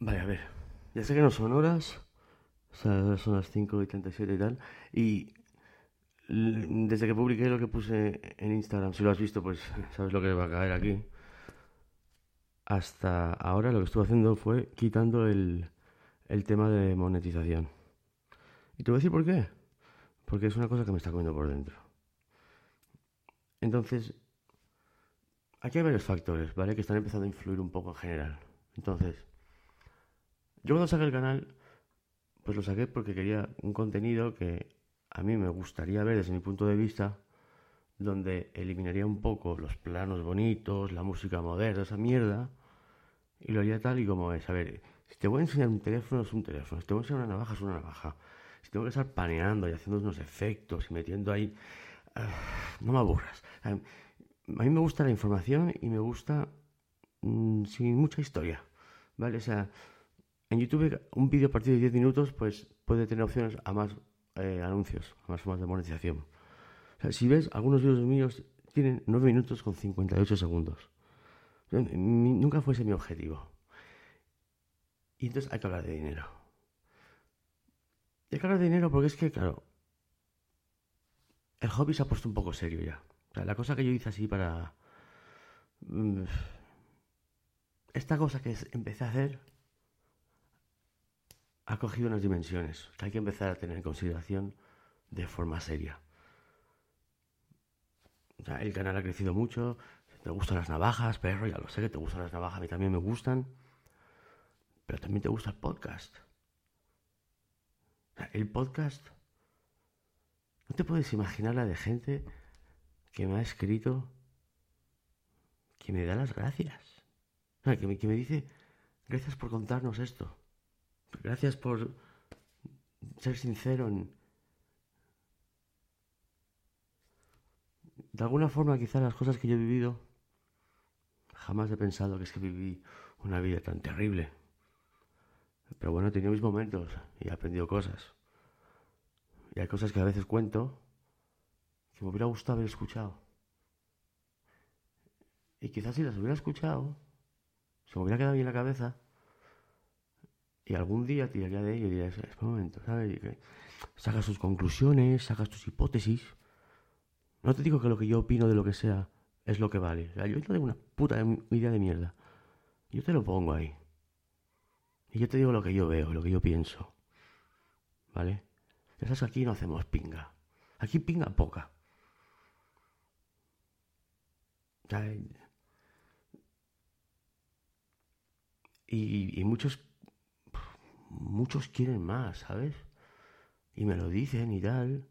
Vale, a ver. Ya sé que no son horas. O sea, son las 5 y 37 y tal. Y desde que publiqué lo que puse en Instagram, si lo has visto, pues sabes lo que va a caer aquí. Hasta ahora lo que estuve haciendo fue quitando el, el tema de monetización. Y te voy a decir por qué. Porque es una cosa que me está comiendo por dentro. Entonces, aquí hay varios factores, ¿vale? Que están empezando a influir un poco en general. Entonces, yo cuando saqué el canal, pues lo saqué porque quería un contenido que a mí me gustaría ver desde mi punto de vista, donde eliminaría un poco los planos bonitos, la música moderna, esa mierda, y lo haría tal y como es. A ver, si te voy a enseñar un teléfono, es un teléfono. Si te voy a enseñar una navaja, es una navaja. Si tengo que estar paneando y haciendo unos efectos y metiendo ahí... ah, no me aburras. A mí me gusta la información y me gusta mm, sin mucha historia, ¿vale? O sea, en YouTube un vídeo a partir de 10 minutos pues puede tener opciones a más eh, anuncios, a más formas de monetización. O sea, si ves, algunos vídeos míos tienen 9 minutos con 58 segundos. Mi- nunca fuese mi objetivo. Y entonces hay que hablar de dinero. Hay que hablar de dinero porque es que, claro, el hobby se ha puesto un poco serio ya. O sea, la cosa que yo hice así para... mm, Esta cosa que empecé a hacer ha cogido unas dimensiones que hay que empezar a tener en consideración de forma seria. Sea, el canal ha crecido mucho, te gustan las navajas, perro, ya lo sé que te gustan las navajas, a mí también me gustan, pero también te gusta el podcast. El podcast, no te puedes imaginar la de gente que me ha escrito que me da las gracias. Que me dice, gracias por contarnos esto. Gracias por ser sincero en... De alguna forma, quizás las cosas que yo he vivido, jamás he pensado que es que viví una vida tan terrible. Pero bueno, he tenido mis momentos y he aprendido cosas. Y hay cosas que a veces cuento que me hubiera gustado haber escuchado. Y quizás si las hubiera escuchado, se me hubiera quedado ahí en la cabeza. Y algún día tiraría de ello y diría, es momento, ¿sabes? Y que tus conclusiones, sacas tus hipótesis. No te digo que lo que yo opino de lo que sea es lo que vale. O sea, yo no tengo una puta idea de mierda. Yo te lo pongo ahí. Y yo te digo lo que yo veo, lo que yo pienso. ¿Vale? Ya que aquí no hacemos pinga. Aquí pinga poca. Y, y muchos muchos quieren más, ¿sabes? Y me lo dicen y tal.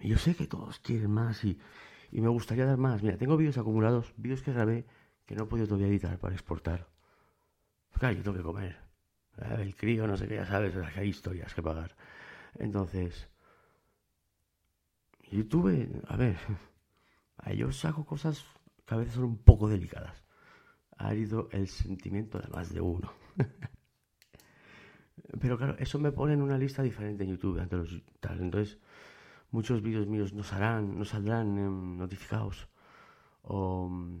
Y yo sé que todos quieren más y, y me gustaría dar más. Mira, tengo vídeos acumulados, vídeos que grabé que no he podido todavía editar para exportar. Claro, yo tengo que comer. Eh, El crío, no sé qué, ya sabes, hay historias que pagar. Entonces, YouTube, a ver, a yo saco cosas que a veces son un poco delicadas. Ha herido el sentimiento de más de uno. Pero claro, eso me pone en una lista diferente en YouTube ante los tal. Entonces, muchos vídeos míos no saldrán, no saldrán em, notificados. O mm,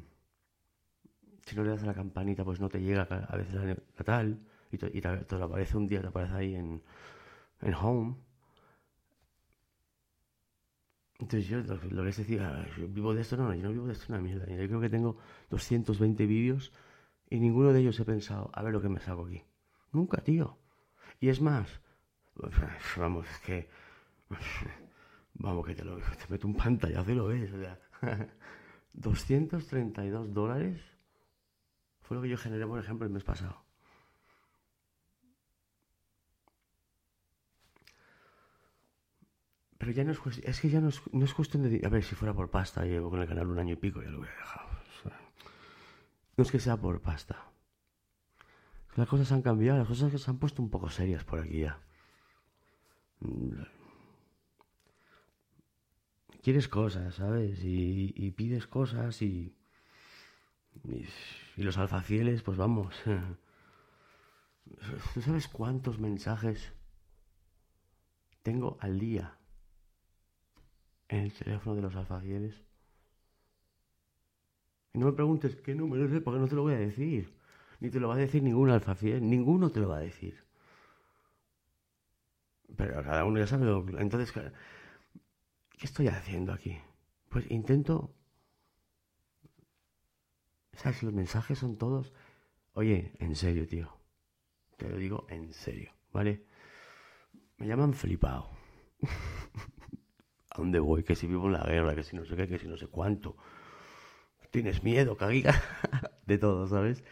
si no le das a la campanita, pues no te llega a veces la, la tal. Y, te, y aparece un día, te aparece ahí en, en home. Entonces yo lo, lo que les decía, yo vivo de esto, no, yo no vivo de esto una mierda. Yo creo que tengo 220 vídeos y ninguno de ellos he pensado, a ver lo que me saco aquí. Nunca, tío. Y es más, vamos, es que, vamos, que te, lo, te meto un pantallazo y lo ves. O sea, 232 dólares fue lo que yo generé, por ejemplo, el mes pasado. Pero ya no es es que ya no es, no es cuestión de... A ver, si fuera por pasta, llevo con el canal un año y pico, ya lo hubiera dejado. No es que sea por pasta. Las cosas han cambiado, las cosas que se han puesto un poco serias por aquí ya. Quieres cosas, ¿sabes? Y, pides cosas y, y... y los alfacieles, pues vamos. ¿Tú sabes cuántos mensajes tengo al día en el teléfono de los alfacieles? Y no me preguntes qué número es, porque no te lo voy a decir. Ni te lo va a decir ningún alfafiel, ninguno te lo va a decir. Pero cada uno ya sabe lo Entonces, ¿qué estoy haciendo aquí? Pues intento... ¿Sabes? Los mensajes son todos... Oye, en serio, tío. Te lo digo en serio, ¿vale? Me llaman flipado. ¿A dónde voy? Que si vivo en la guerra, que si no sé qué, que si no sé cuánto. Tienes miedo, caguiga. de todo, ¿sabes?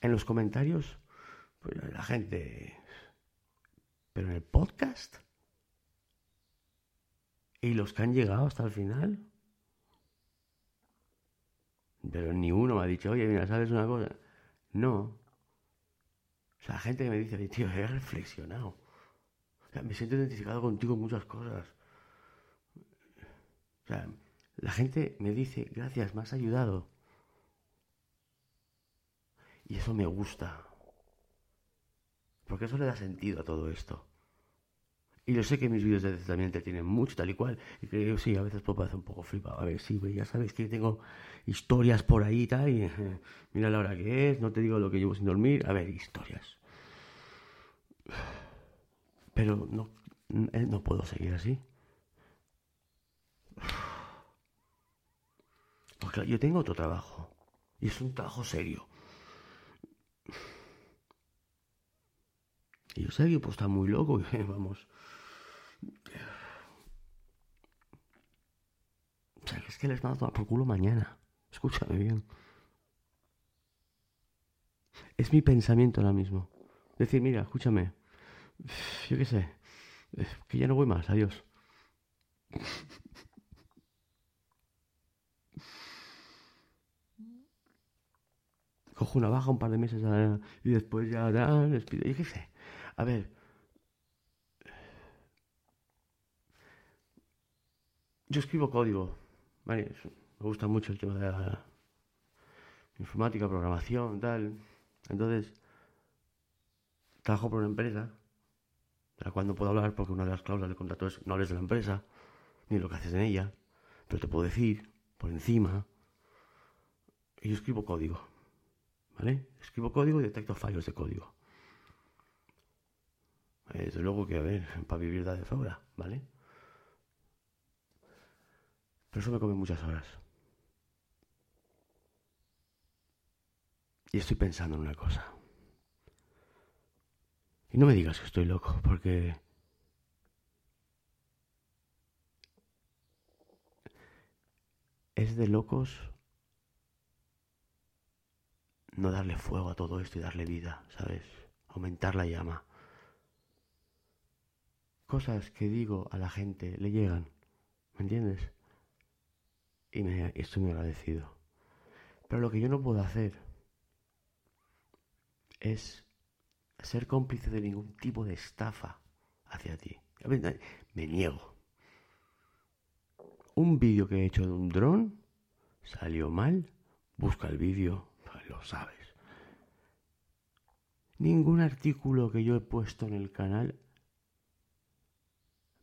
En los comentarios, pues la gente pero en el podcast. ¿Y los que han llegado hasta el final? Pero ni uno me ha dicho, oye, mira, ¿sabes una cosa? No. O sea, gente que me dice, tío, he reflexionado. O sea, me siento identificado contigo en muchas cosas. O sea, la gente me dice, gracias, me has ayudado. Y eso me gusta. Porque eso le da sentido a todo esto. Y yo sé que mis vídeos de también te tienen mucho, tal y cual. Y que sí, a veces puedo parecer un poco flipado. A ver, sí, ya sabes que tengo historias por ahí y tal. Y mira la hora que es, no te digo lo que llevo sin dormir. A ver, historias. Pero no, eh, no puedo seguir así. Porque yo tengo otro trabajo. Y es un trabajo serio. Y yo sé que pues está muy loco, vamos. O sea, es que les mando a tomar por culo mañana. Escúchame bien. Es mi pensamiento ahora mismo. Decir, mira, escúchame. Yo qué sé. Que ya no voy más. Adiós. Cojo una baja un par de meses y después ya dan, despido. Yo qué sé. A ver. Yo escribo código, ¿vale? Me gusta mucho el tema de la informática, programación, tal. Entonces, trabajo por una empresa, de la cual no puedo hablar porque una de las cláusulas del contrato es no hables de la empresa, ni lo que haces en ella, pero te puedo decir, por encima, y yo escribo código, ¿vale? Escribo código y detecto fallos de código. Desde luego que, a ver, para vivir da de sobra, ¿vale? Pero eso me come muchas horas. Y estoy pensando en una cosa. Y no me digas que estoy loco, porque... Es de locos no darle fuego a todo esto y darle vida, ¿sabes? Aumentar la llama cosas que digo a la gente le llegan, ¿me entiendes? Y me, estoy muy agradecido. Pero lo que yo no puedo hacer es ser cómplice de ningún tipo de estafa hacia ti. Me niego. Un vídeo que he hecho de un dron salió mal. Busca el vídeo, lo sabes. Ningún artículo que yo he puesto en el canal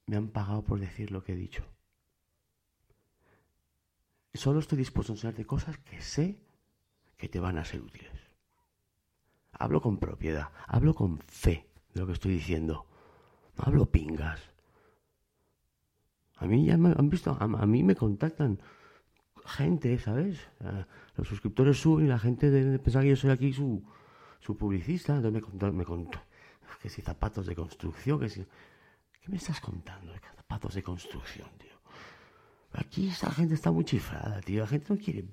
me han pagado por decir lo que he dicho. Solo estoy dispuesto a enseñarte cosas que sé que te van a ser útiles. Hablo con propiedad, hablo con fe de lo que estoy diciendo. No hablo pingas. A mí ya me han visto, a, mí me contactan gente, ¿sabes? los suscriptores suben y la gente de, pensar que yo soy aquí su, su publicista. Entonces me contó, me que si zapatos de construcción, que si... ¿Qué me estás contando de zapatos de construcción, tío? Aquí esa gente está muy chifrada, tío. La gente no quiere...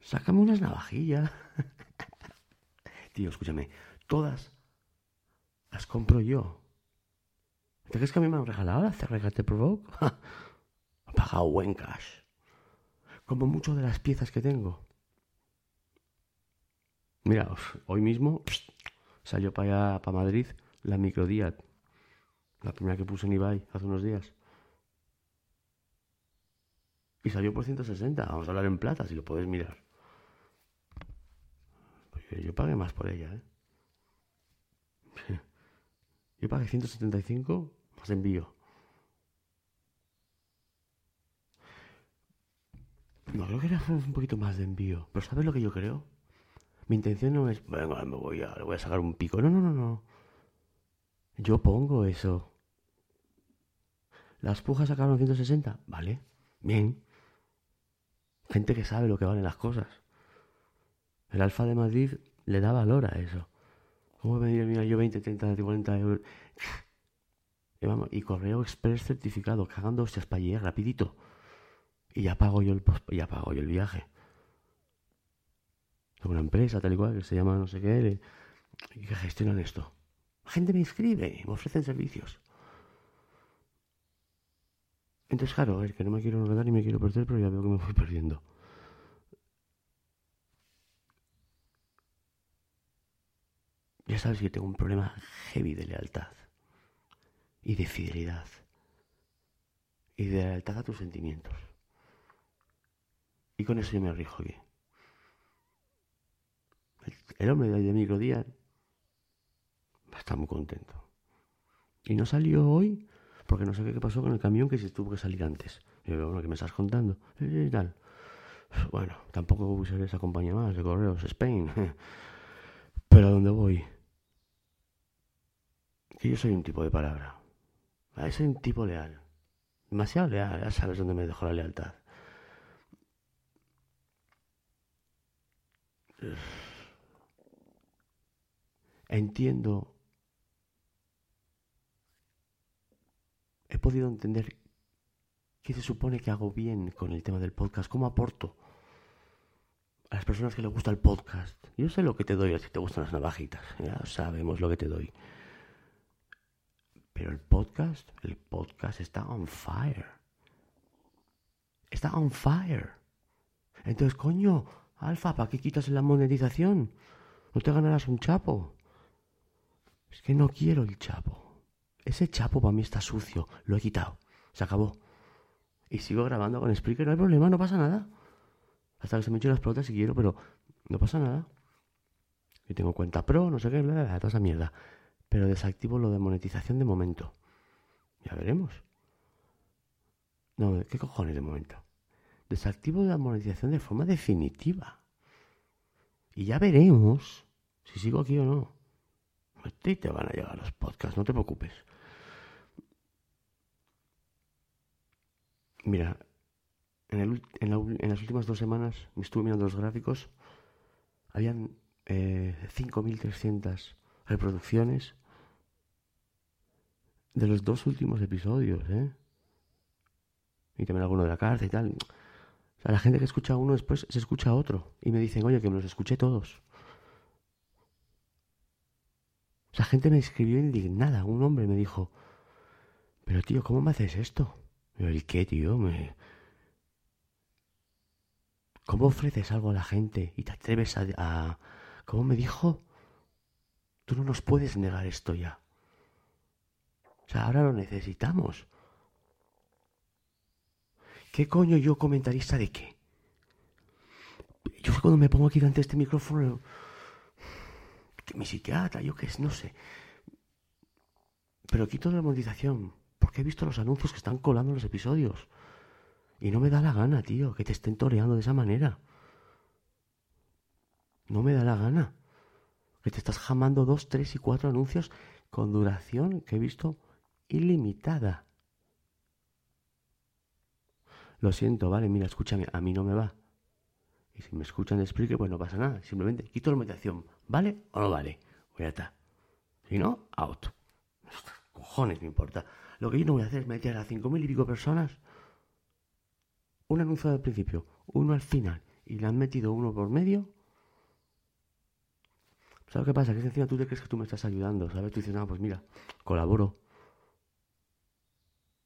Sácame unas navajillas. tío, escúchame. Todas las compro yo. ¿Te crees que a mí me han regalado la Cerregate Provoke? He pagado buen cash. Como mucho de las piezas que tengo. Mira, hoy mismo salió para para Madrid, la Microdiat la primera que puse en eBay hace unos días. Y salió por 160. Vamos a hablar en plata, si lo puedes mirar. Porque yo pagué más por ella, ¿eh? Yo pagué 175 más envío. No, creo que era un poquito más de envío. Pero ¿sabes lo que yo creo? Mi intención no es, venga, me voy le voy a sacar un pico. No, no, no, no. Yo pongo eso. Las pujas sacaron 160. Vale, bien. Gente que sabe lo que valen las cosas. El Alfa de Madrid le da valor a eso. ¿Cómo diría, mira, yo 20, 30, 40 euros? Y, vamos, y correo express certificado, cagando hostias para llegar rapidito. Y ya pago yo el, ya pago yo el viaje. Tengo una empresa tal y cual que se llama no sé qué, y que gestionan esto. Gente me inscribe, me ofrecen servicios. Entonces, claro, es que no me quiero enredar ni me quiero perder, pero ya veo que me voy perdiendo. Ya sabes que tengo un problema heavy de lealtad y de fidelidad y de lealtad a tus sentimientos. Y con eso yo me rijo aquí. El, hombre de microdía está muy contento. Y no salió hoy porque no sé qué pasó con el camión que se tuvo que salir antes. Y yo, bueno, ¿qué me estás contando? Y tal. Bueno, tampoco usaré esa compañía más de correos, Spain. Pero ¿a dónde voy? Que yo soy un tipo de palabra. Soy un tipo leal. Demasiado leal, ya sabes dónde me dejó la lealtad. Entiendo he podido entender qué se supone que hago bien con el tema del podcast, cómo aporto a las personas que les gusta el podcast. Yo sé lo que te doy, si te gustan las navajitas, ya sabemos lo que te doy. Pero el podcast, el podcast está on fire. Está on fire. Entonces, coño, Alfa, ¿para qué quitas la monetización? No te ganarás un chapo. Es que no quiero el chapo. Ese chapo para mí está sucio. Lo he quitado. Se acabó. Y sigo grabando con Spreaker. No hay problema, no pasa nada. Hasta que se me echen las pelotas si quiero, pero no pasa nada. Y tengo cuenta pro, no sé qué, bla, bla, toda esa mierda. Pero desactivo lo de monetización de momento. Ya veremos. No, ¿qué cojones de momento? Desactivo la monetización de forma definitiva. Y ya veremos si sigo aquí o no. A ti te van a llegar los podcasts, no te preocupes. Mira, en, las últimas dos semanas me estuve mirando los gráficos. Habían eh, 5.300 reproducciones de los dos últimos episodios, ¿eh? Y también alguno de la cárcel y tal. O sea, la gente que escucha uno después se escucha otro. Y me dicen, oye, que me los escuché todos. O sea, gente me escribió indignada. Un hombre me dijo, pero tío, ¿cómo me haces esto? ¿El qué, tío? Me... ¿Cómo ofreces algo a la gente y te atreves a, ¿Cómo me dijo? Tú no nos puedes negar esto ya. O sea, ahora lo necesitamos. ¿Qué coño yo comentarista de qué? Yo cuando me pongo aquí delante de este micrófono, que mi psiquiatra, yo qué es, no sé. Pero quito la monetización he visto los anuncios que están colando los episodios. Y no me da la gana, tío, que te estén toreando de esa manera. No me da la gana. Que te estás jamando dos, tres y cuatro anuncios con duración que he visto ilimitada. Lo siento, vale, mira, escúchame, a mí no me va. Y si me escuchan de Spreaker, pues no pasa nada. Simplemente quito la meditación. ¿Vale o no vale? Pues ya está. Si no, out. Cojones me importa. Lo que yo no voy a hacer es meter a cinco mil y pico personas un anuncio al principio, uno al final, y le han metido uno por medio. ¿Sabes qué pasa? Que encima tú te crees que tú me estás ayudando, ¿sabes? Tú dices, no, pues mira, colaboro.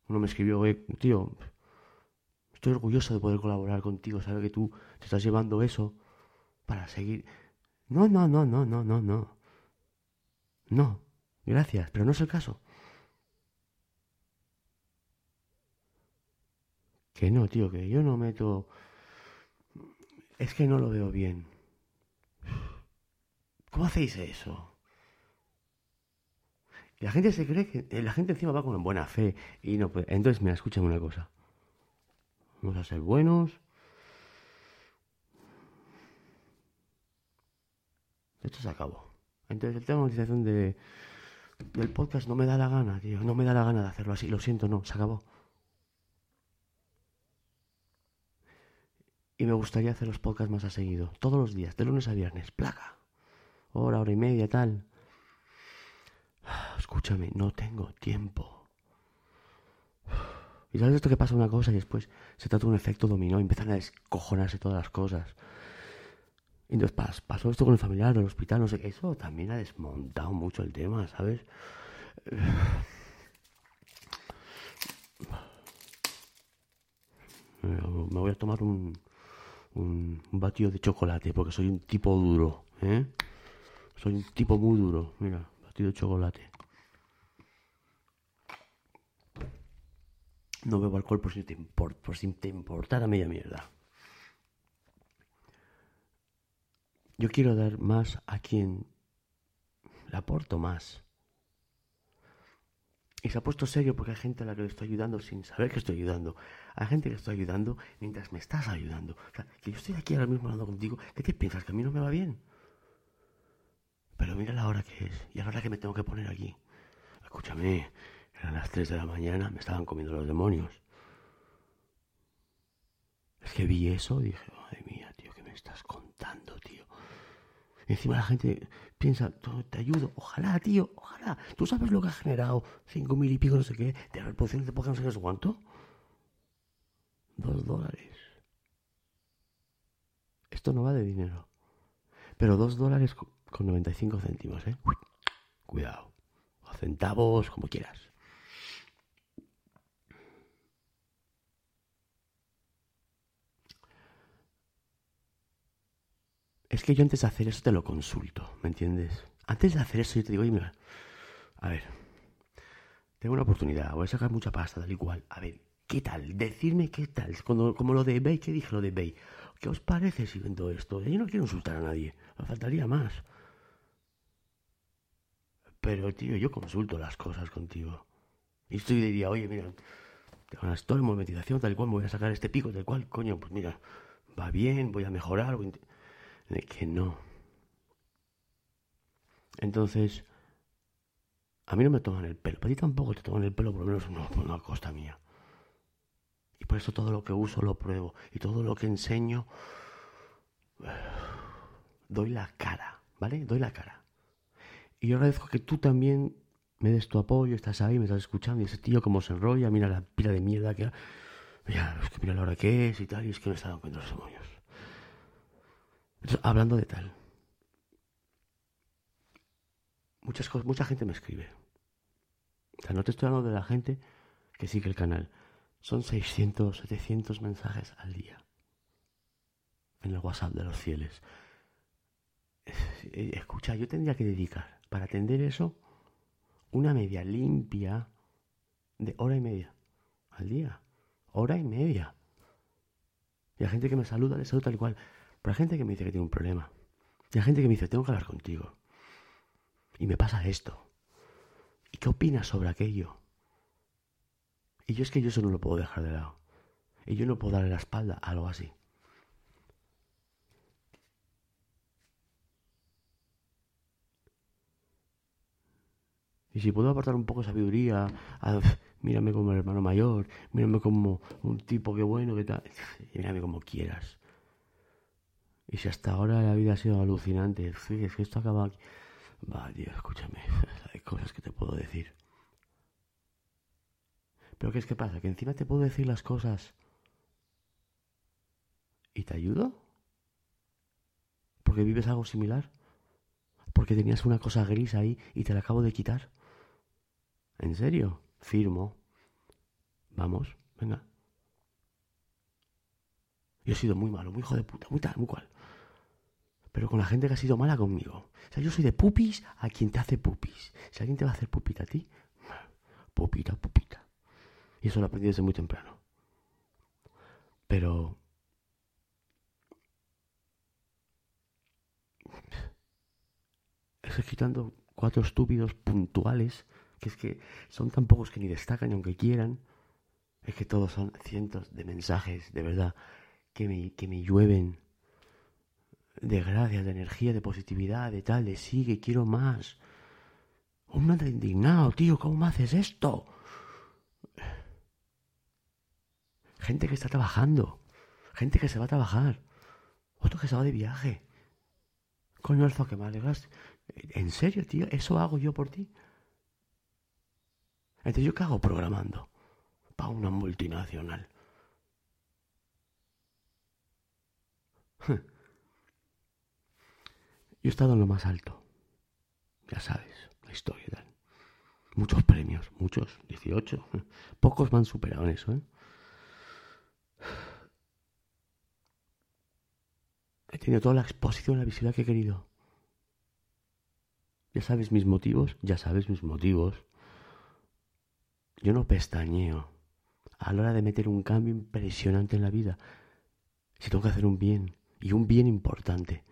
Uno me escribió, oye, tío, estoy orgulloso de poder colaborar contigo, ¿sabes? Que tú te estás llevando eso para seguir. No, no, no, no, no, no, no. No, gracias, pero no es el caso. Que no, tío, que yo no meto... Es que no lo veo bien. ¿Cómo hacéis eso? la gente se cree que... Eh, la gente encima va con buena fe y no Entonces, mira, escúchame una cosa. Vamos a ser buenos. Esto se acabó. Entonces el tema de monetización de, del podcast no me da la gana, tío. No me da la gana de hacerlo así. Lo siento, no. Se acabó. Y me gustaría hacer los podcasts más a seguido. Todos los días, de lunes a viernes. Placa. Hora, hora y media, tal. Escúchame, no tengo tiempo. Y sabes esto que pasa una cosa y después se trata de un efecto dominó, empiezan a descojonarse todas las cosas. Y entonces pasó esto con el familiar del hospital, no sé qué. Eso también ha desmontado mucho el tema, ¿sabes? Me voy a tomar un, un, batido de chocolate porque soy un tipo duro, ¿eh? Soy un tipo muy duro. Mira, batido de chocolate. No bebo alcohol por si te, importa, por si te importara media mierda. Yo quiero dar más a quien le aporto más. Y se ha puesto serio porque hay gente a la que le estoy ayudando sin saber que estoy ayudando. Hay gente que estoy ayudando mientras me estás ayudando. O sea, que yo estoy aquí ahora mismo hablando contigo. ¿Qué te piensas? ¿Que a mí no me va bien? Pero mira la hora que es y a la hora que me tengo que poner aquí. Escúchame, eran las 3 de la mañana, me estaban comiendo los demonios. Es que vi eso y dije, madre mía, tío, ¿qué me estás contando, tío? Y encima la gente piensa, te ayudo, ojalá, tío, ojalá. ¿Tú sabes lo que ha generado cinco mil y pico, no sé qué, de reproducciones de podcast, no sé cuánto? Dos dólares. Esto no va de dinero. Pero dos dólares con 95 céntimos, ¿eh? Cuidado. O centavos, como quieras. Es que yo antes de hacer eso te lo consulto, ¿me entiendes? Antes de hacer eso yo te digo, oye, mira, a ver, tengo una oportunidad, voy a sacar mucha pasta, tal y cual. A ver, ¿qué tal? Decirme qué tal. Cuando, como lo de Bay, ¿qué dije lo de Bay? ¿Qué os parece si vendo esto? Yo no quiero insultar a nadie, me faltaría más. Pero, tío, yo consulto las cosas contigo. Y estoy diría, oye, mira, tengo una historia, monetización, tal y cual, me voy a sacar este pico, tal cual, coño, pues mira, va bien, voy a mejorar. Voy de que no. Entonces, a mí no me toman el pelo, para ti tampoco te toman el pelo, por lo menos no, por una costa mía. Y por eso todo lo que uso lo pruebo. Y todo lo que enseño, doy la cara, ¿vale? Doy la cara. Y yo agradezco que tú también me des tu apoyo, estás ahí, me estás escuchando, y ese tío como se enrolla, mira la pila de mierda que... Mira, es que mira la hora que es y tal, y es que me está dando cuenta los demonios. Hablando de tal. Muchas cosas, mucha gente me escribe. O sea, no te estoy hablando de la gente que sigue el canal. Son 600, 700 mensajes al día. En el WhatsApp de los fieles. Eh, escucha, yo tendría que dedicar para atender eso una media limpia de hora y media al día. Hora y media. Y la gente que me saluda, le saluda tal cual. Hay gente que me dice que tiene un problema. Y hay gente que me dice, tengo que hablar contigo. Y me pasa esto. ¿Y qué opinas sobre aquello? Y yo es que yo eso no lo puedo dejar de lado. Y yo no puedo darle la espalda a algo así. Y si puedo aportar un poco de sabiduría, mírame como el hermano mayor, mírame como un tipo que bueno, que tal, mírame como quieras. Y si hasta ahora la vida ha sido alucinante, es que esto acaba aquí. Va, tío, escúchame, hay cosas que te puedo decir. Pero ¿qué es que pasa? Que encima te puedo decir las cosas y te ayudo. Porque vives algo similar. Porque tenías una cosa gris ahí y te la acabo de quitar. ¿En serio? Firmo. Vamos, venga. Yo he sido muy malo, muy hijo de puta, muy tal, muy cual pero con la gente que ha sido mala conmigo. O sea, yo soy de pupis a quien te hace pupis. Si alguien te va a hacer pupita a ti, pupita, pupita. Y eso lo aprendí desde muy temprano. Pero... Es quitando cuatro estúpidos puntuales, que es que son tan pocos que ni destacan aunque quieran, es que todos son cientos de mensajes, de verdad, que me, que me llueven de gracia, de energía, de positividad, de tal, de sigue, quiero más. Un anda indignado, tío, ¿cómo me haces esto? Gente que está trabajando, gente que se va a trabajar, otro que se va de viaje. Coño, Alfa, que me alegras. ¿En serio, tío? ¿Eso hago yo por ti? Entonces, ¿yo qué hago programando? Para una multinacional. Yo he estado en lo más alto. Ya sabes, la historia. Muchos premios, muchos, 18. Pocos me han superado en eso, ¿eh? He tenido toda la exposición, la visibilidad que he querido. Ya sabes mis motivos, ya sabes mis motivos. Yo no pestañeo a la hora de meter un cambio impresionante en la vida. Si tengo que hacer un bien, y un bien importante.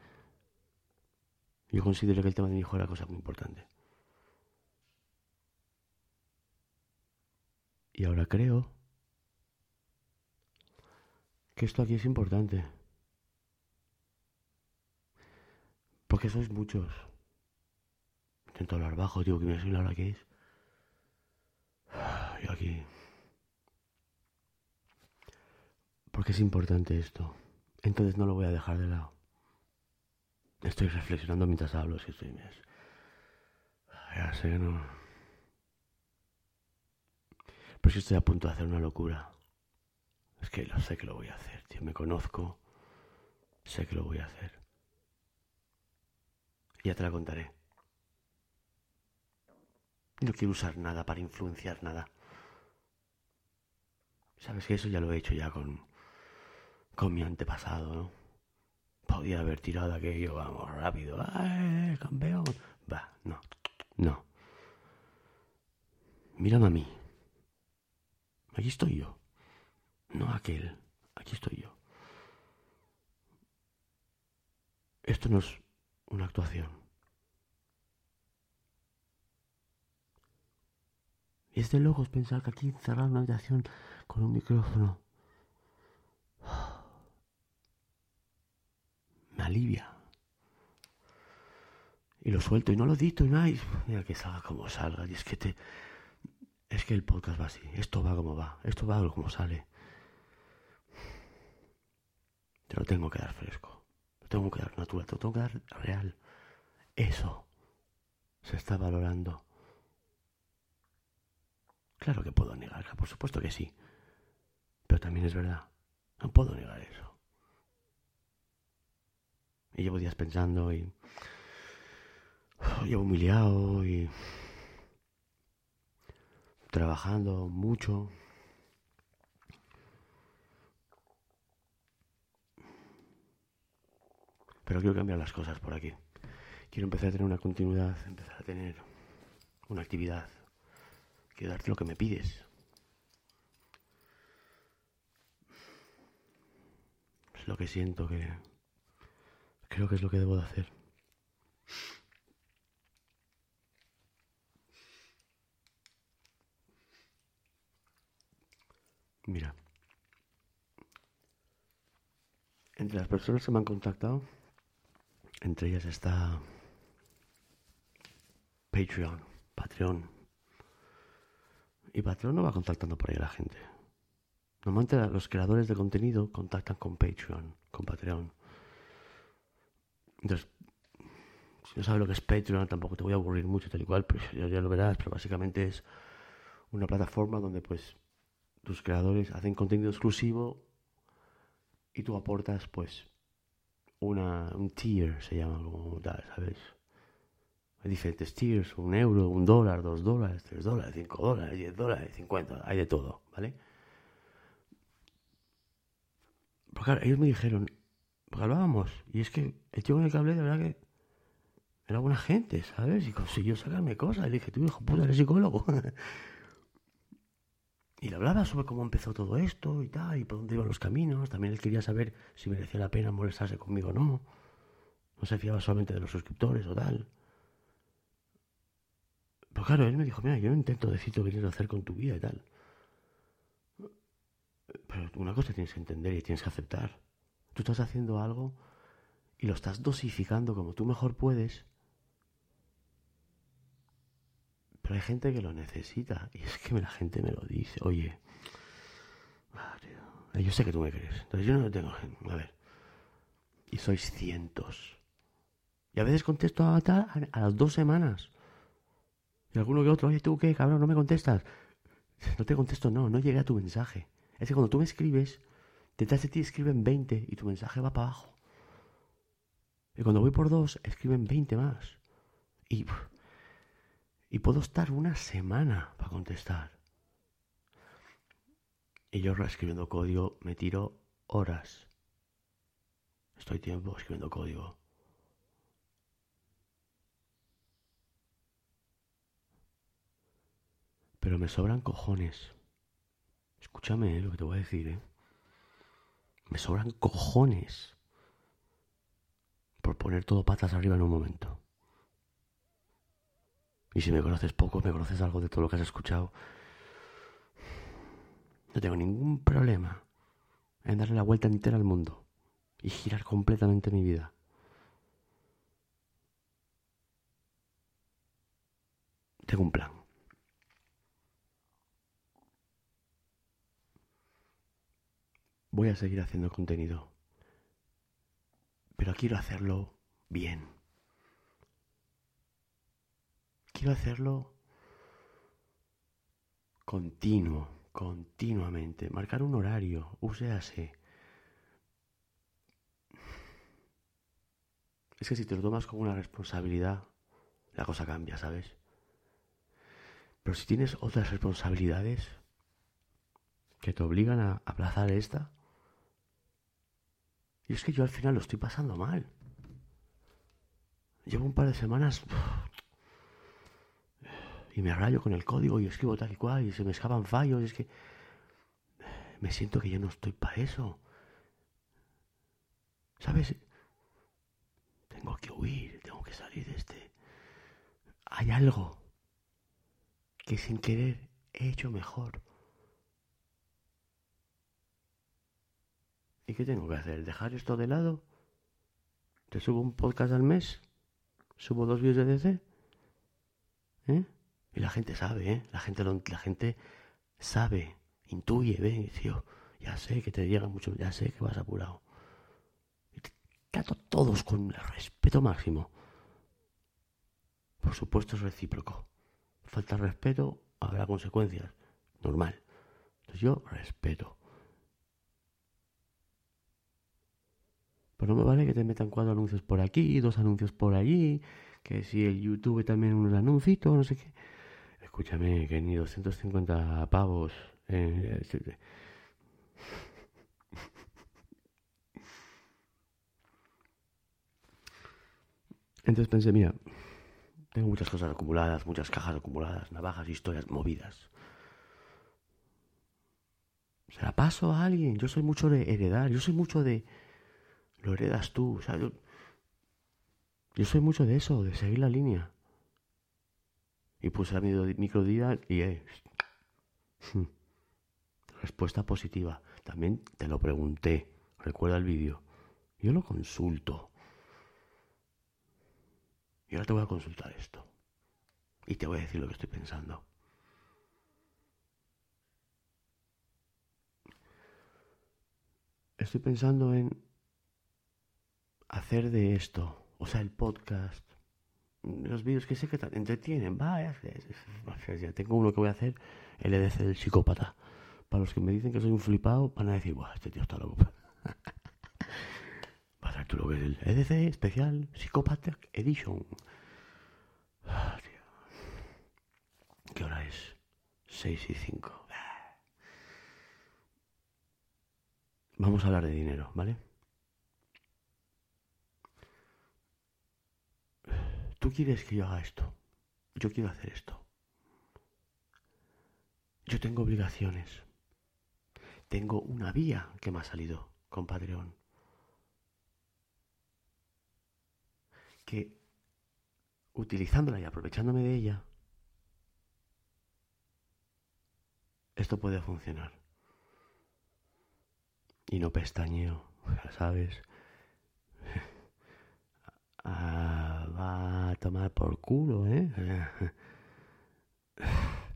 Yo considero que el tema de mi hijo era cosa muy importante. Y ahora creo que esto aquí es importante. Porque sois muchos. Intento hablar bajo, digo que me soy la hora que es. Y aquí. Porque es importante esto. Entonces no lo voy a dejar de lado. Estoy reflexionando mientras hablo, si estoy... Ya sé no... Pero si estoy a punto de hacer una locura. Es que lo sé que lo voy a hacer, tío. Me conozco. Sé que lo voy a hacer. Ya te la contaré. No quiero usar nada para influenciar nada. Sabes que eso ya lo he hecho ya con, con mi antepasado, ¿no? Podía haber tirado aquello, vamos, rápido. ¡Ay, campeón! Va, no, no. Mírame a mí. Aquí estoy yo. No aquel. Aquí estoy yo. Esto no es una actuación. Y es de locos pensar que aquí encerrado una habitación con un micrófono alivia. Y lo suelto y no lo dito y nada. mira que salga como salga. Y es que te. Es que el podcast va así. Esto va como va. Esto va como sale. Te lo tengo que dar fresco. Te tengo que dar natural. Te lo tengo que dar real. Eso se está valorando. Claro que puedo negarla, por supuesto que sí. Pero también es verdad. No puedo negar eso. Y llevo días pensando y... Llevo muy liado y... Trabajando mucho. Pero quiero cambiar las cosas por aquí. Quiero empezar a tener una continuidad, empezar a tener una actividad. Quiero darte lo que me pides. Es lo que siento que Creo que es lo que debo de hacer. Mira, entre las personas que me han contactado, entre ellas está Patreon, Patreon. Y Patreon no va contactando por ahí a la gente. Normalmente los creadores de contenido contactan con Patreon, con Patreon. Entonces, si no sabes lo que es Patreon, tampoco te voy a aburrir mucho, tal y cual, pero ya, lo verás, pero básicamente es una plataforma donde pues tus creadores hacen contenido exclusivo y tú aportas pues una, un tier, se llama como tal, ¿sabes? Hay diferentes tiers, un euro, un dólar, dos dólares, tres dólares, cinco dólares, diez dólares, cincuenta, hay de todo, ¿vale? Porque claro, ellos me dijeron, porque hablábamos. Y es que el tío con el que hablé, de verdad que era buena gente, ¿sabes? Y consiguió sacarme cosas. Y le dije, tú, hijo puta, eres psicólogo. y le hablaba sobre cómo empezó todo esto y tal, y por dónde iban los caminos. También él quería saber si merecía la pena molestarse conmigo o no. No se fiaba solamente de los suscriptores o tal. Pero claro, él me dijo, mira, yo no intento decirte lo que tienes hacer con tu vida y tal. Pero una cosa tienes que entender y tienes que aceptar. Tú estás haciendo algo y lo estás dosificando como tú mejor puedes. Pero hay gente que lo necesita y es que la gente me lo dice. Oye, yo sé que tú me crees. Entonces yo no tengo. A ver. Y sois cientos. Y a veces contesto a, a las dos semanas. Y alguno que otro, oye, ¿tú qué, cabrón? ¿No me contestas? No te contesto, no, no llegué a tu mensaje. Es que cuando tú me escribes, detrás de ti escriben 20 y tu mensaje va para abajo. Y cuando voy por dos, escriben 20 más. Y, puedo estar una semana para contestar. Y yo escribiendo código me tiro horas. Estoy tiempo escribiendo código. Pero me sobran cojones. Escúchame eh, lo que te voy a decir, ¿eh? Me sobran cojones por poner todo patas arriba en un momento. Y si me conoces poco, me conoces algo de todo lo que has escuchado, no tengo ningún problema en darle la vuelta entera al mundo y girar completamente mi vida. Tengo un plan. Voy a seguir haciendo contenido, pero quiero hacerlo bien. Quiero hacerlo continuo, continuamente. Marcar un horario, úsese. Es que si te lo tomas como una responsabilidad, la cosa cambia, ¿sabes? Pero si tienes otras responsabilidades que te obligan a aplazar esta, y es que yo al final lo estoy pasando mal. Llevo un par de semanas y me rayo con el código y escribo tal y cual y se me escapan fallos. Y es que me siento que ya no estoy para eso. ¿Sabes? Tengo que huir, tengo que salir de este. Hay algo que sin querer he hecho mejor. ¿Y qué tengo que hacer? ¿Dejar esto de lado? ¿Te subo un podcast al mes? ¿Subo dos vídeos de DC? ¿Eh? Y la gente sabe, ¿eh? La gente, la gente sabe, intuye, ve, tío, ya sé que te llegan mucho, ya sé que vas apurado. Y te trato todos con respeto máximo. Por supuesto es recíproco. Falta respeto, habrá consecuencias. Normal. Entonces yo respeto. Pero no me vale que te metan cuatro anuncios por aquí, dos anuncios por allí, que si el YouTube también unos anuncios, no sé qué. Escúchame, que ni 250 pavos. Eh, Entonces pensé, mira, tengo muchas cosas acumuladas, muchas cajas acumuladas, navajas, historias movidas. Se la paso a alguien. Yo soy mucho de heredar, yo soy mucho de lo heredas tú. O sea, yo, soy mucho de eso, de seguir la línea. Y puse la microdía y es. Respuesta positiva. También te lo pregunté. Recuerda el vídeo. Yo lo consulto. Y ahora te voy a consultar esto. Y te voy a decir lo que estoy pensando. Estoy pensando en hacer de esto, o sea, el podcast, los vídeos que sé que entretienen, vaya, ya tengo uno que voy a hacer, el EDC del psicópata. Para los que me dicen que soy un flipado, van a decir, Buah, este tío está loco. Va a ser tú lo que es el EDC especial Psicópata Edition. Ah, ¿Qué hora es? 6 y 5. Vamos a hablar de dinero, ¿vale? Tú quieres que yo haga esto, yo quiero hacer esto. Yo tengo obligaciones. Tengo una vía que me ha salido con Patreon. Que utilizándola y aprovechándome de ella, esto puede funcionar. Y no pestañeo, ya sabes. Ah, va tomar por culo, ¿eh?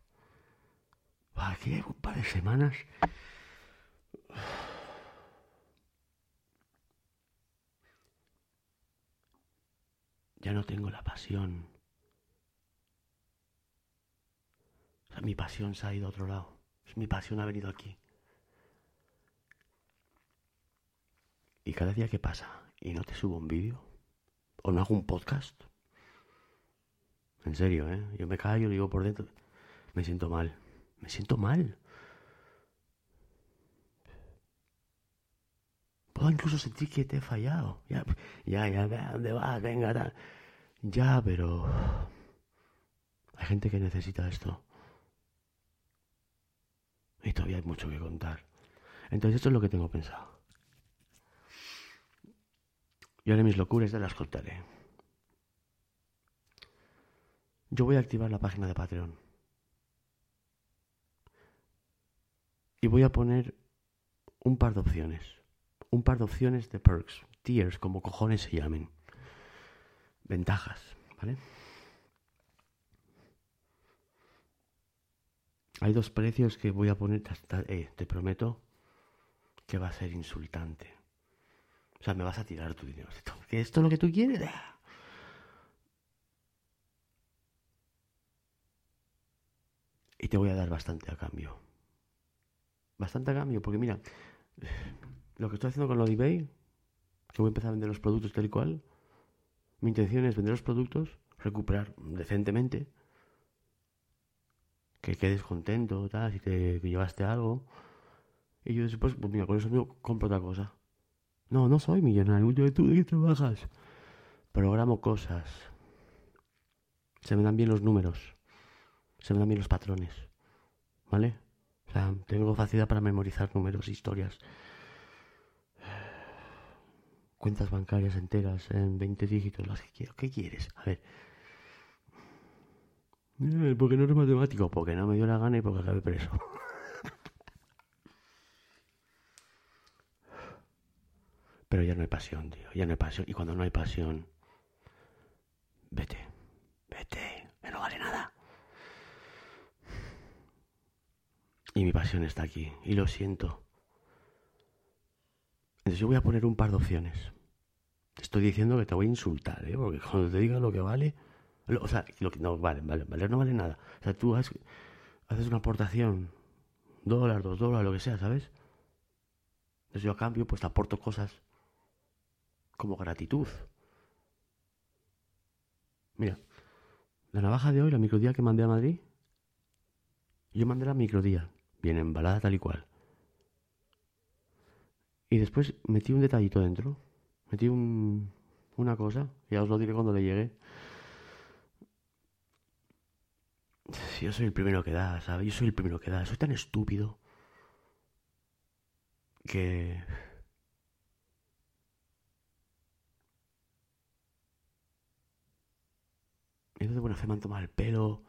Aquí llevo un par de semanas. Ya no tengo la pasión. O sea, mi pasión se ha ido a otro lado. Mi pasión ha venido aquí. Y cada día que pasa y no te subo un vídeo o no hago un podcast, en serio, ¿eh? Yo me callo, lo digo por dentro, me siento mal, me siento mal. Puedo incluso sentir que te he fallado. Ya, ya, ya, ¿a dónde vas? Venga, Ya, pero... Hay gente que necesita esto. Y todavía hay mucho que contar. Entonces esto es lo que tengo pensado. Y ahora mis locuras ya las contaré. Yo voy a activar la página de Patreon. Y voy a poner un par de opciones. Un par de opciones de perks. Tiers, como cojones se llamen. Ventajas, ¿vale? Hay dos precios que voy a poner, eh, te prometo que va a ser insultante. O sea, me vas a tirar tu dinero. ¿Que esto es lo que tú quieres? Te voy a dar bastante a cambio. Bastante a cambio, porque mira, lo que estoy haciendo con lo de eBay, que voy a empezar a vender los productos tal y cual, mi intención es vender los productos, recuperar decentemente que quedes contento, tal, si te llevaste algo. Y yo después, pues mira, con eso mío compro otra cosa. No, no soy millonario. ¿Tú de qué trabajas? Programo cosas. Se me dan bien los números. Se me dan bien los patrones. ¿Vale? O sea, tengo facilidad para memorizar números, historias. Cuentas bancarias enteras en 20 dígitos, las que quiero. ¿Qué quieres? A ver. Eh, ¿Por qué no eres matemático? Porque no me dio la gana y porque acabé preso. Pero ya no hay pasión, tío. Ya no hay pasión. Y cuando no hay pasión, vete. Vete. Que no vale nada. Y mi pasión está aquí. Y lo siento. Entonces yo voy a poner un par de opciones. Estoy diciendo que te voy a insultar, ¿eh? Porque cuando te diga lo que vale... O sea, lo que no vale, vale, vale, no vale nada. O sea, tú haces, una aportación, dólar, dos dólares, lo que sea, ¿sabes? Entonces yo a cambio, pues te aporto cosas como gratitud. Mira, la navaja de hoy, la microdía que mandé a Madrid, yo mandé la microdía, bien embalada tal y cual. Y después metí un detallito dentro, metí un, una cosa, ya os lo diré cuando le llegue. Yo soy el primero que da, ¿sabes? Yo soy el primero que da. Soy tan estúpido que... Entonces, bueno, se me han tomado el pelo.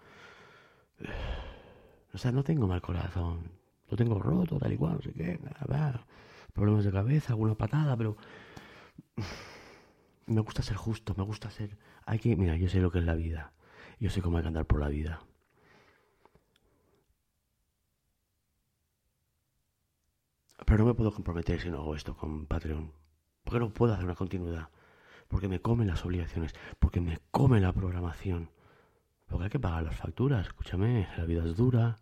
O sea, no tengo mal corazón. Lo tengo roto, tal y cual, no sé qué. Nada, Problemas de cabeza, alguna patada, pero... Me gusta ser justo, me gusta ser... Hay que... Mira, yo sé lo que es la vida. Yo sé cómo hay que andar por la vida. Pero no me puedo comprometer si no hago esto con Patreon. Porque no puedo hacer una continuidad. Porque me comen las obligaciones. Porque me come la programación. Porque hay que pagar las facturas. Escúchame, la vida es dura.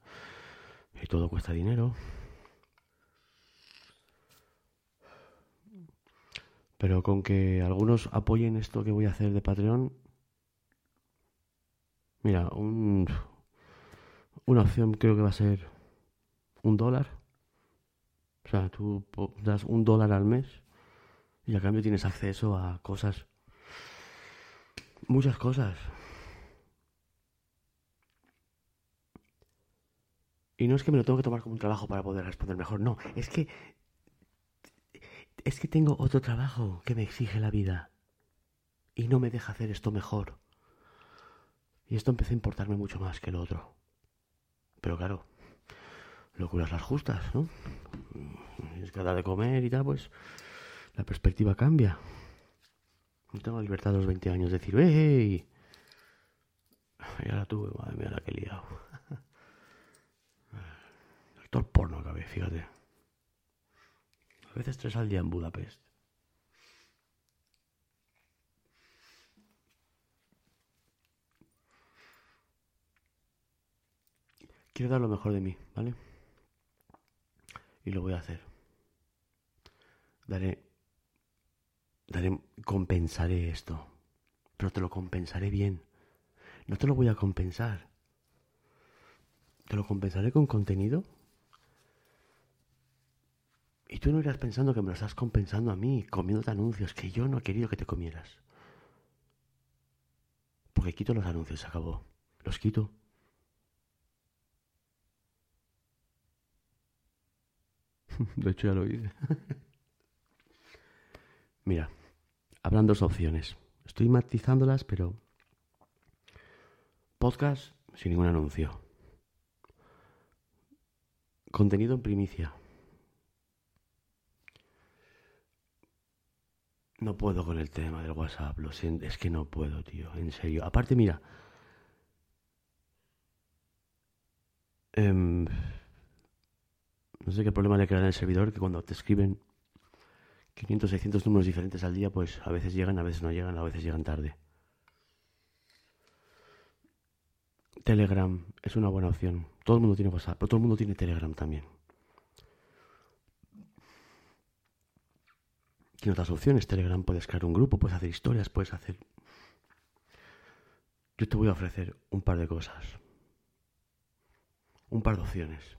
Y todo cuesta dinero. Pero con que algunos apoyen esto que voy a hacer de Patreon. Mira, un, una opción creo que va a ser un dólar o sea, tú das un dólar al mes y a cambio tienes acceso a cosas. Muchas cosas. Y no es que me lo tengo que tomar como un trabajo para poder responder mejor, no, es que es que tengo otro trabajo que me exige la vida y no me deja hacer esto mejor. Y esto empezó a importarme mucho más que lo otro. Pero claro, locuras las justas, ¿no? Es que de comer y tal, pues la perspectiva cambia. No tengo libertad de los 20 años de decir, ¡hey! Ya la tuve, madre mía, la que he liado. Actor porno acabé, fíjate. A veces tres al día en Budapest. Quiero dar lo mejor de mí, ¿vale? Y lo voy a hacer. Daré. Daré. Compensaré esto. Pero te lo compensaré bien. No te lo voy a compensar. Te lo compensaré con contenido. Y tú no irás pensando que me lo estás compensando a mí, comiéndote anuncios que yo no he querido que te comieras. Porque quito los anuncios, se acabó. Los quito. De hecho, ya lo hice. Mira, habrán dos opciones. Estoy matizándolas, pero. Podcast sin ningún anuncio. Contenido en primicia. No puedo con el tema del WhatsApp, lo siento, es que no puedo, tío, en serio. Aparte, mira. Em, no sé qué problema le en el servidor, que cuando te escriben 500, 600 números diferentes al día, pues a veces llegan, a veces no llegan, a veces llegan tarde. Telegram es una buena opción. Todo el mundo tiene WhatsApp, pero todo el mundo tiene Telegram también. Tiene otras opciones. Telegram puedes crear un grupo, puedes hacer historias, puedes hacer... Yo te voy a ofrecer un par de cosas. Un par de opciones.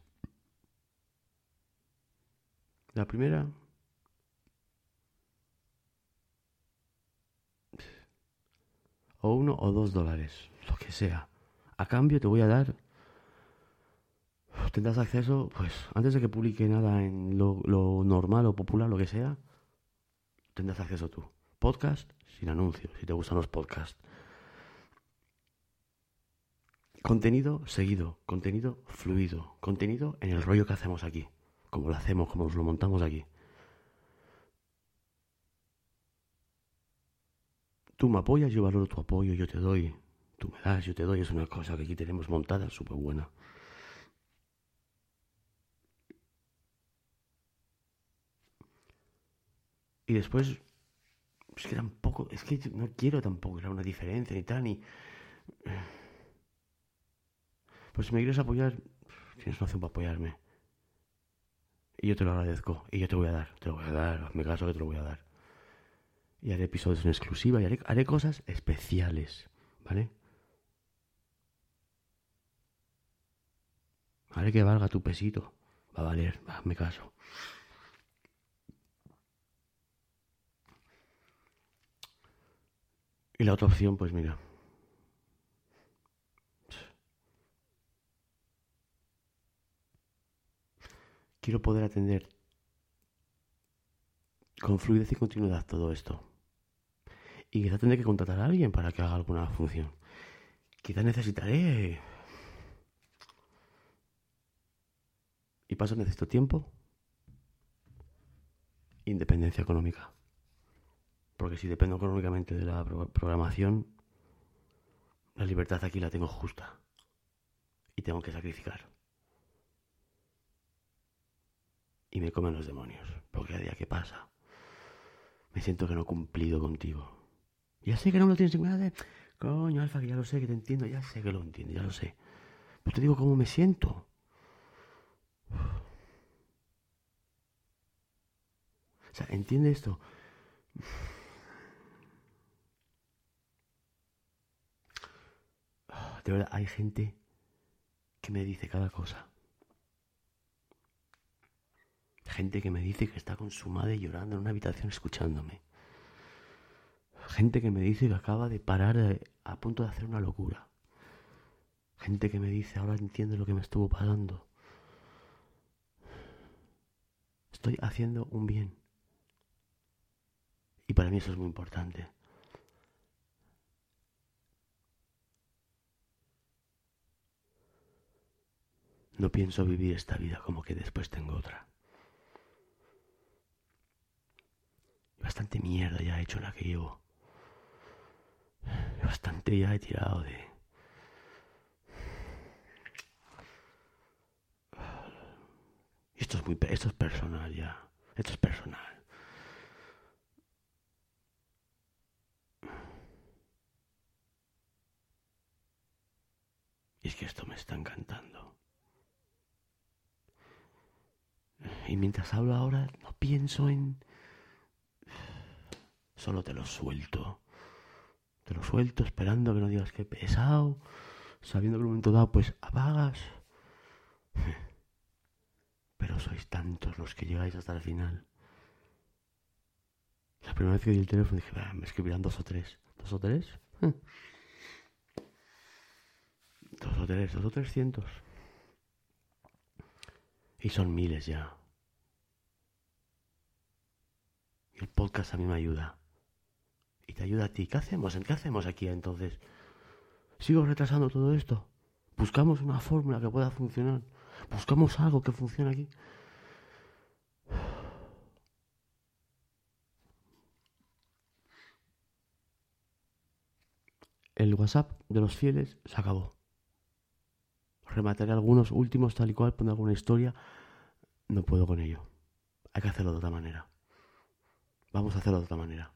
La primera o uno o dos dólares, lo que sea. A cambio te voy a dar, tendrás acceso, pues antes de que publique nada en lo normal o popular, lo que sea, tendrás acceso tú. Podcast sin anuncios, si te gustan los podcasts. Contenido seguido, contenido fluido, contenido en el rollo que hacemos aquí como lo hacemos, como nos lo montamos aquí. Tú me apoyas, yo valoro tu apoyo, yo te doy, tú me das, yo te doy, es una cosa que aquí tenemos montada súper buena. Y después, es que tampoco, es que no quiero tampoco crear una diferencia ni tal, ni... Pues si me quieres apoyar, tienes una opción para apoyarme. Y yo te lo agradezco. Y yo te voy a dar, te lo voy a dar, me caso que te lo voy a dar. Y haré episodios en exclusiva y haré, haré cosas especiales, ¿vale? Haré que valga tu pesito. Va a valer, va, me caso. Y la otra opción, pues mira, quiero poder atender con fluidez y continuidad todo esto. Y quizá tendré que contratar a alguien para que haga alguna función. Quizá necesitaré... Y paso necesito tiempo. Independencia económica. Porque si dependo económicamente de la programación, la libertad aquí la tengo justa. Y tengo que sacrificar. y me comen los demonios, porque a día que pasa me siento que no he cumplido contigo. Ya sé que no lo tienes en cuenta. Coño, Alfa, que ya lo sé, que te entiendo, ya sé que lo entiendo, ya lo sé. Pero te digo cómo me siento. O sea, entiende esto. De hay gente que me dice cada cosa. Gente que me dice que está con su madre llorando en una habitación escuchándome. Gente que me dice que acaba de parar a punto de hacer una locura. Gente que me dice, ahora entiendo lo que me estuvo pasando. Estoy haciendo un bien. Y para mí eso es muy importante. No pienso vivir esta vida como que después tengo otra. Bastante mierda ya he hecho la que llevo. Bastante ya he tirado de... Esto es muy... Esto es personal ya. Esto es personal. Y es que esto me está encantando. Y mientras hablo ahora, no pienso en... Solo te lo suelto. Te lo suelto esperando que no digas que pesado, sabiendo que en un momento dado pues apagas. Pero sois tantos los que llegáis hasta el final. La primera vez que di el teléfono dije, me escribirán dos o tres. ¿Dos o tres? Dos o tres, dos o trescientos. Y son miles ya. Y el podcast a mí me ayuda. Y te ayuda a ti. ¿Qué hacemos? ¿Qué hacemos aquí entonces? ¿Sigo retrasando todo esto? Buscamos una fórmula que pueda funcionar. Buscamos algo que funcione aquí. El WhatsApp de los fieles se acabó remataré algunos últimos tal y cual, poner alguna historia. No puedo con ello. Hay que hacerlo de otra manera. Vamos a hacerlo de otra manera.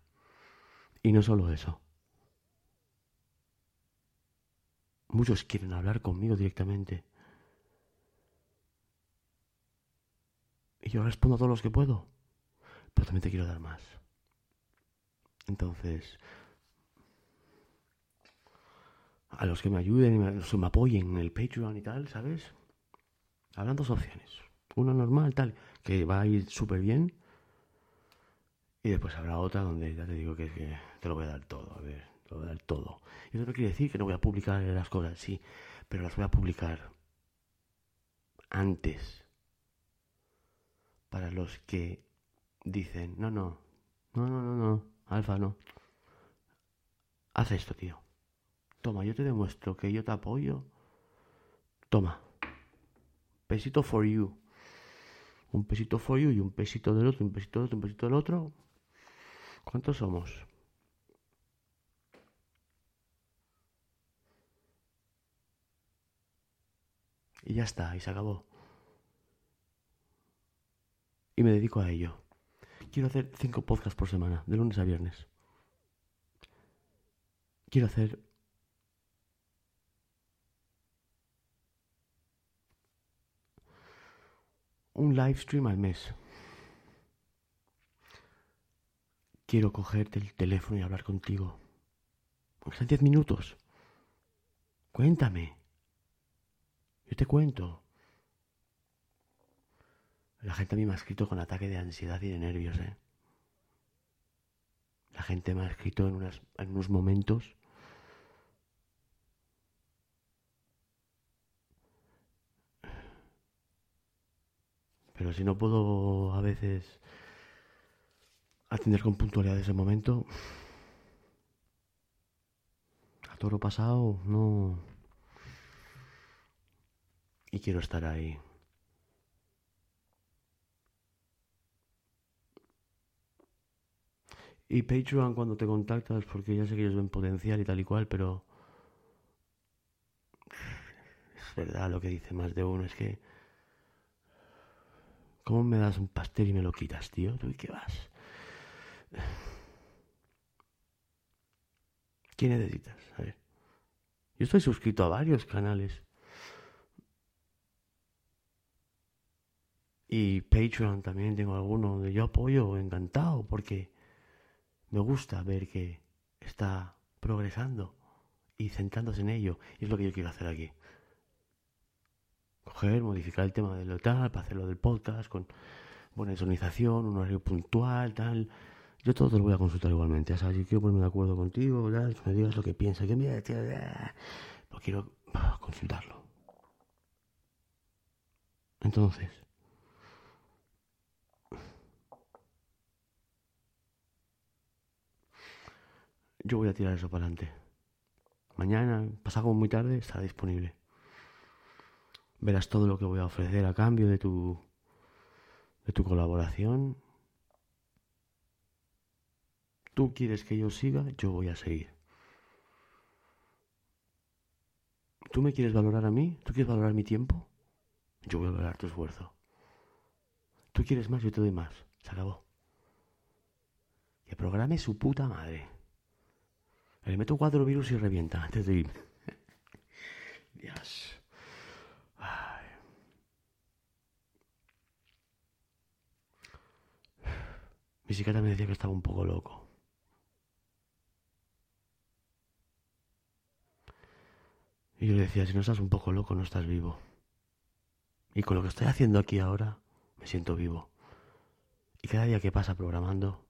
Y no solo eso. Muchos quieren hablar conmigo directamente. Y yo respondo a todos los que puedo. Pero también te quiero dar más. Entonces, a los que me ayuden y me, me apoyen en el Patreon y tal, ¿sabes? Habrán dos opciones. Una normal, tal, que va a ir súper bien. Y después habrá otra donde ya te digo que, te lo voy a dar todo. A ver, te lo voy a dar todo. Y eso no quiere decir que no voy a publicar las cosas, sí. Pero las voy a publicar antes. Para los que dicen, no, no, no, no, no, no, Alfa, no. Haz esto, tío. Toma, yo te demuestro que yo te apoyo. Toma. Pesito for you. Un pesito for you y un pesito del otro, un pesito del otro, un pesito del otro. ¿Cuántos somos? Y ya está, y se acabó. Y me dedico a ello. Quiero hacer cinco podcasts por semana, de lunes a viernes. Quiero hacer un live stream al mes. Quiero cogerte el teléfono y hablar contigo. Aunque diez minutos. Cuéntame. Yo te cuento. La gente a mí me ha escrito con ataque de ansiedad y de nervios, ¿eh? La gente me ha escrito en, unas, en unos momentos Pero si no puedo a veces atender con puntualidad ese momento, a todo lo pasado, no. Y quiero estar ahí. Y Patreon cuando te contactas, porque ya sé que ellos ven potencial y tal y cual, pero es verdad lo que dice más de uno, es que ¿Cómo me das un pastel y me lo quitas, tío? ¿Tú y qué vas? ¿Qué necesitas? A ver. Yo estoy suscrito a varios canales. Y Patreon también tengo alguno donde yo apoyo encantado porque me gusta ver que está progresando y centrándose en ello. Y es lo que yo quiero hacer aquí coger, modificar el tema del tal, para hacerlo del podcast, con buena insonización, un horario puntual, tal. Yo todo te lo voy a consultar igualmente. O sea, si quiero ponerme de acuerdo contigo, que me digas lo que piensas, que mira, tío, pues quiero consultarlo. Entonces, yo voy a tirar eso para adelante. Mañana, pasado muy tarde, estará disponible verás todo lo que voy a ofrecer a cambio de tu de tu colaboración. Tú quieres que yo siga, yo voy a seguir. ¿Tú me quieres valorar a mí? ¿Tú quieres valorar mi tiempo? Yo voy a valorar tu esfuerzo. Tú quieres más, yo te doy más. Se acabó. Que programe su puta madre. Le meto cuatro virus y revienta antes de ir. Dios. Mi psiquiatra me decía que estaba un poco loco. Y yo le decía, si no estás un poco loco, no estás vivo. Y con lo que estoy haciendo aquí ahora, me siento vivo. Y cada día que pasa programando,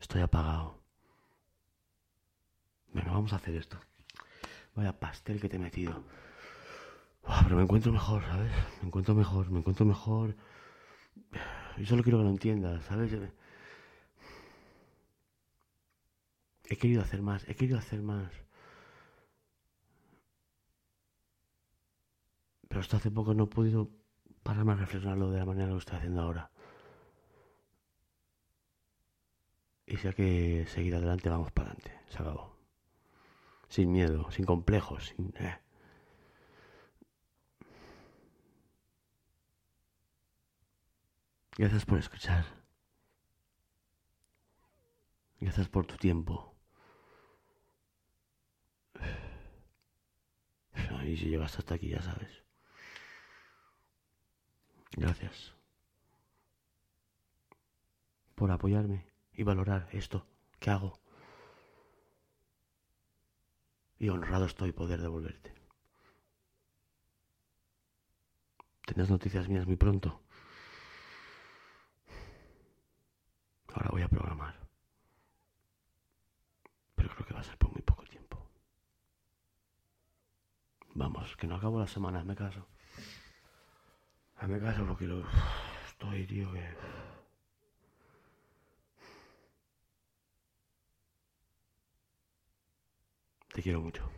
estoy apagado. Bueno, vamos a hacer esto. Vaya pastel que te he metido. pero me encuentro mejor, ¿sabes? Me encuentro mejor, me encuentro mejor. Y solo quiero que lo entiendas, ¿sabes? He querido hacer más, he querido hacer más. Pero hasta hace poco no he podido pararme a reflexionarlo de la manera que estoy haciendo ahora. Y si que seguir adelante, vamos para adelante. Se acabó. Sin miedo, sin complejos, sin... Eh. Gracias por escuchar. Gracias por tu tiempo. Y si llegas hasta aquí, ya sabes. Gracias por apoyarme y valorar esto que hago. Y honrado estoy poder devolverte. Tendrás noticias mías muy pronto. Ahora voy a programar. Pero creo que va a ser por muy poco tiempo. Vamos, que no acabo la semana, me caso. Me caso porque lo estoy, tío, que... Te quiero mucho.